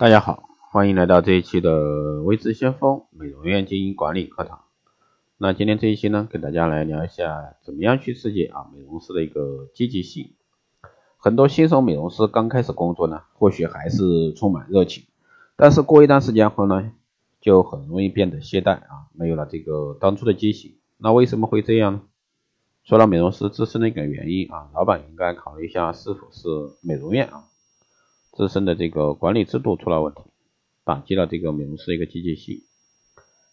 大家好，欢迎来到这一期的微知先锋美容院经营管理课堂。那今天这一期呢，给大家来聊一下怎么样去刺激啊美容师的一个积极性。很多新手美容师刚开始工作呢，或许还是充满热情，但是过一段时间后呢，就很容易变得懈怠啊，没有了这个当初的激情。那为什么会这样呢？除了美容师自身的一个原因啊，老板应该考虑一下是否是美容院啊。自身的这个管理制度出了问题，打击了这个美容师的一个积极性。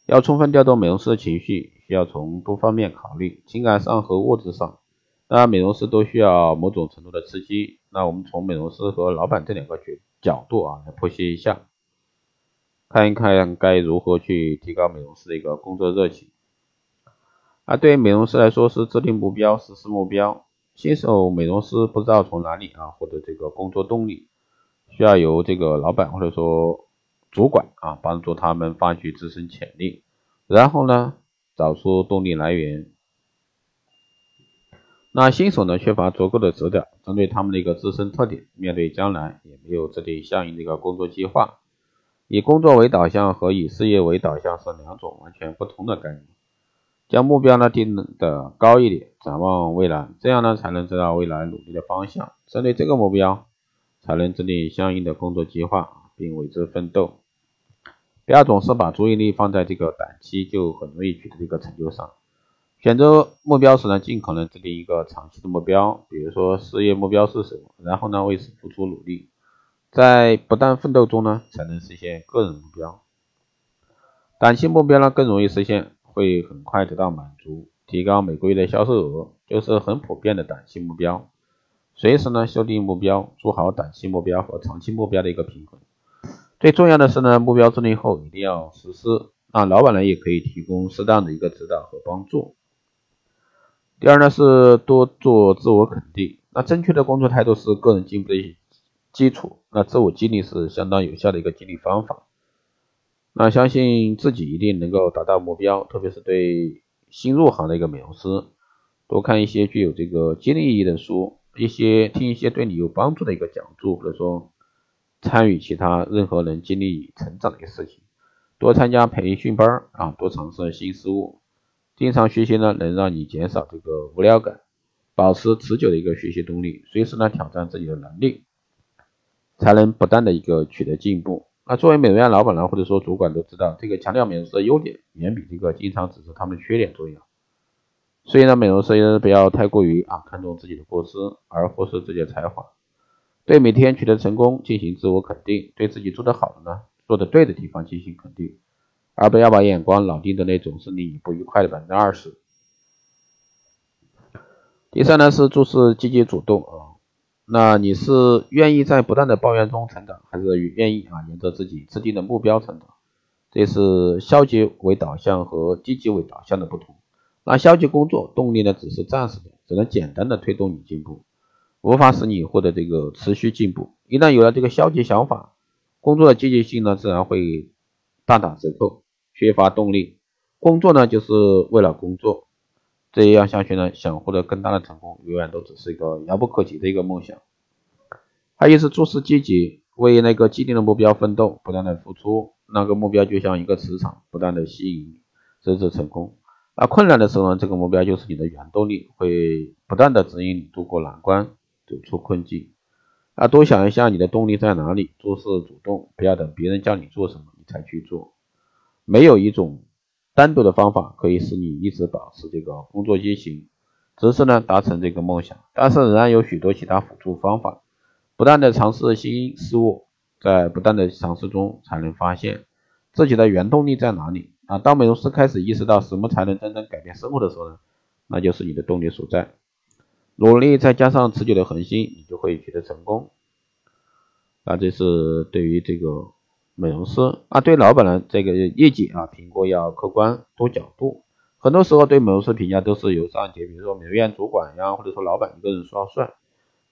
要充分调动美容师的情绪，需要从多方面考虑，情感上和物质上。那美容师都需要某种程度的刺激。那我们从美容师和老板这两个角角度啊来剖析一下，看一看该如何去提高美容师的一个工作热情。啊，对于美容师来说是制定目标、实施目标。新手美容师不知道从哪里啊获得这个工作动力。需要由这个老板或者说主管啊帮助他们发掘自身潜力，然后呢找出动力来源。那新手呢缺乏足够的指导，针对他们的一个自身特点，面对将来也没有制定相应的一个工作计划。以工作为导向和以事业为导向是两种完全不同的概念。将目标呢定的高一点，展望未来，这样呢才能知道未来努力的方向。针对这个目标。才能制定相应的工作计划，并为之奋斗。不要总是把注意力放在这个短期就很容易取得这个成就上。选择目标时呢，尽可能制定一个长期的目标，比如说事业目标是什么，然后呢为此付出努力，在不断奋斗中呢，才能实现个人目标。短期目标呢更容易实现，会很快得到满足，提高每个月的销售额，就是很普遍的短期目标。随时呢修订目标，做好短期目标和长期目标的一个平衡。最重要的是呢，目标制定后一定要实施。那，老板呢也可以提供适当的一个指导和帮助。第二呢是多做自我肯定。那正确的工作态度是个人进步的基础。那自我激励是相当有效的一个激励方法。那相信自己一定能够达到目标，特别是对新入行的一个美容师，多看一些具有这个激励意义的书。一些听一些对你有帮助的一个讲座，或者说参与其他任何能激励成长的一个事情，多参加培训班啊，多尝试新事物，经常学习呢，能让你减少这个无聊感，保持持久的一个学习动力，随时呢挑战自己的能力，才能不断的一个取得进步。那作为美容院老板呢，或者说主管都知道，这个强调美容师的优点，远比这个经常指出他们的缺点重要。所以呢，美容师不要太过于啊看重自己的过失，而忽视自己的才华。对每天取得成功进行自我肯定，对自己做得好的呢，做得对的地方进行肯定，而不要把眼光老盯着那种是你不愉快的百分之二十。第三呢是做事积极主动啊，那你是愿意在不断的抱怨中成长，还是愿意啊沿着自己制定的目标成长？这是消极为导向和积极为导向的不同。那消极工作动力呢，只是暂时的，只能简单的推动你进步，无法使你获得这个持续进步。一旦有了这个消极想法，工作的积极性呢，自然会大打折扣，缺乏动力。工作呢，就是为了工作，这样下去呢，想获得更大的成功，永远都只是一个遥不可及的一个梦想。还有是做事积极，为那个既定的目标奋斗，不断的付出，那个目标就像一个磁场，不断的吸引你，直至成功。那困难的时候呢，这个目标就是你的原动力，会不断的指引你度过难关，走出困境。啊，多想一下你的动力在哪里，做事主动，不要等别人叫你做什么你才去做。没有一种单独的方法可以使你一直保持这个工作激情，只是呢达成这个梦想。但是仍然有许多其他辅助方法，不断的尝试新事物，在不断的尝试中才能发现自己的原动力在哪里。啊，当美容师开始意识到什么才能真正改变生活的时候呢，那就是你的动力所在。努力再加上持久的恒心，你就会取得成功。那这是对于这个美容师啊，对老板呢，这个业绩啊评估要客观多角度。很多时候对美容师评价都是由上级，比如说美容院主管呀，或者说老板一个人说了算。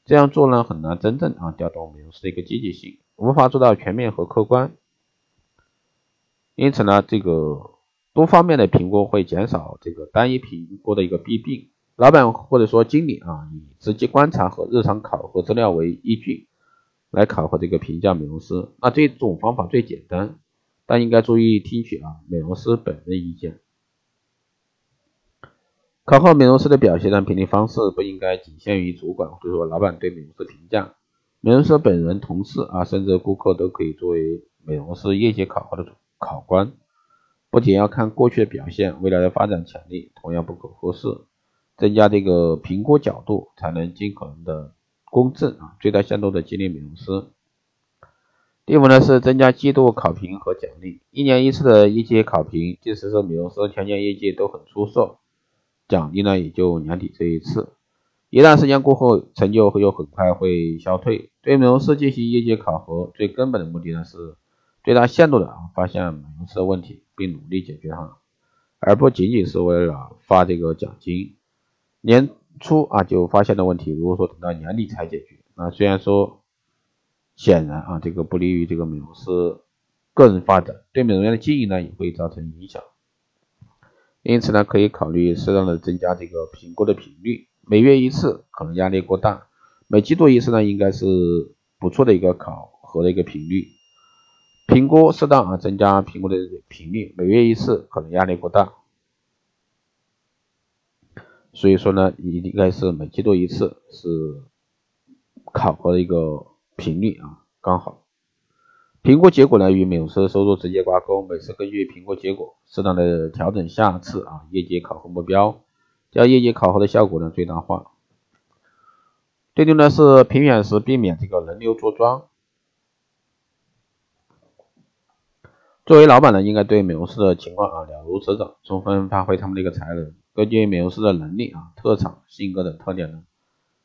这样做呢，很难真正啊调动美容师的一个积极性，无法做到全面和客观。因此呢，这个多方面的评估会减少这个单一评估的一个弊病。老板或者说经理啊，以直接观察和日常考核资料为依据，来考核这个评价美容师。那这种方法最简单，但应该注意听取啊美容师本人意见。考核美容师的表现呢评定方式不应该仅限于主管或者说老板对美容师评价，美容师本人、同事啊，甚至顾客都可以作为美容师业绩考核的主考官。不仅要看过去的表现，未来的发展潜力同样不可忽视。增加这个评估角度，才能尽可能的公正啊，最大限度的激励美容师。第五呢是增加季度考评和奖励，一年一次的业绩考评，即使是美容师全年业绩都很出色。奖励呢也就年底这一次，一段时间过后，成就又很快会消退。对美容师进行业绩考核，最根本的目的呢是最大限度的啊发现美容师的问题，并努力解决它，而不仅仅是为了发这个奖金。年初啊就发现的问题，如果说等到年底才解决，那虽然说显然啊这个不利于这个美容师个人发展，对美容院的经营呢也会造成影响。因此呢，可以考虑适当的增加这个评估的频率，每月一次可能压力过大，每季度一次呢，应该是不错的一个考核的一个频率。评估适当啊，增加评估的频率，每月一次可能压力过大，所以说呢，应该是每季度一次是考核的一个频率啊，刚好。评估结果呢与美容师收入直接挂钩，每次根据评估结果适当的调整下次啊业绩考核目标，将业绩考核的效果呢最大化。对六呢是评选时避免这个轮流坐庄。作为老板呢，应该对美容师的情况啊了如指掌，充分发挥他们的一个才能，根据美容师的能力啊、特长、性格等特点呢，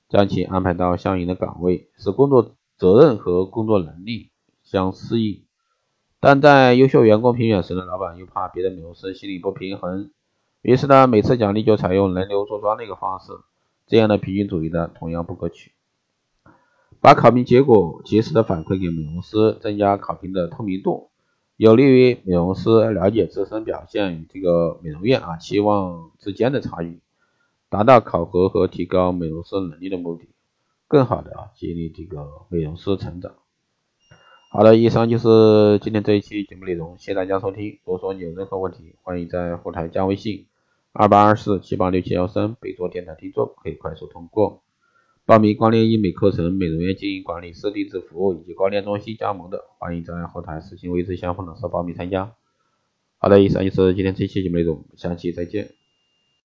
将其安排到相应的岗位，使工作责任和工作能力。相适应，但在优秀员工评选时呢，老板又怕别的美容师心里不平衡，于是呢，每次奖励就采用轮流坐庄的一个方式，这样的平均主义呢，同样不可取。把考评结果及时的反馈给美容师，增加考评的透明度，有利于美容师了解自身表现与这个美容院啊期望之间的差异，达到考核和提高美容师能力的目的，更好的啊激励这个美容师成长。好的，以上就是今天这一期节目内容，谢谢大家收听。如果说你有任何问题，欢迎在后台加微信二八二四七八六七幺三，备注电台听众，可以快速通过。报名光电医美课程、美容院经营管理师定制服务以及光电中心加盟的，欢迎在后台私信位置相逢老师报名参加。好的，以上就是今天这期节目内容，下期再见。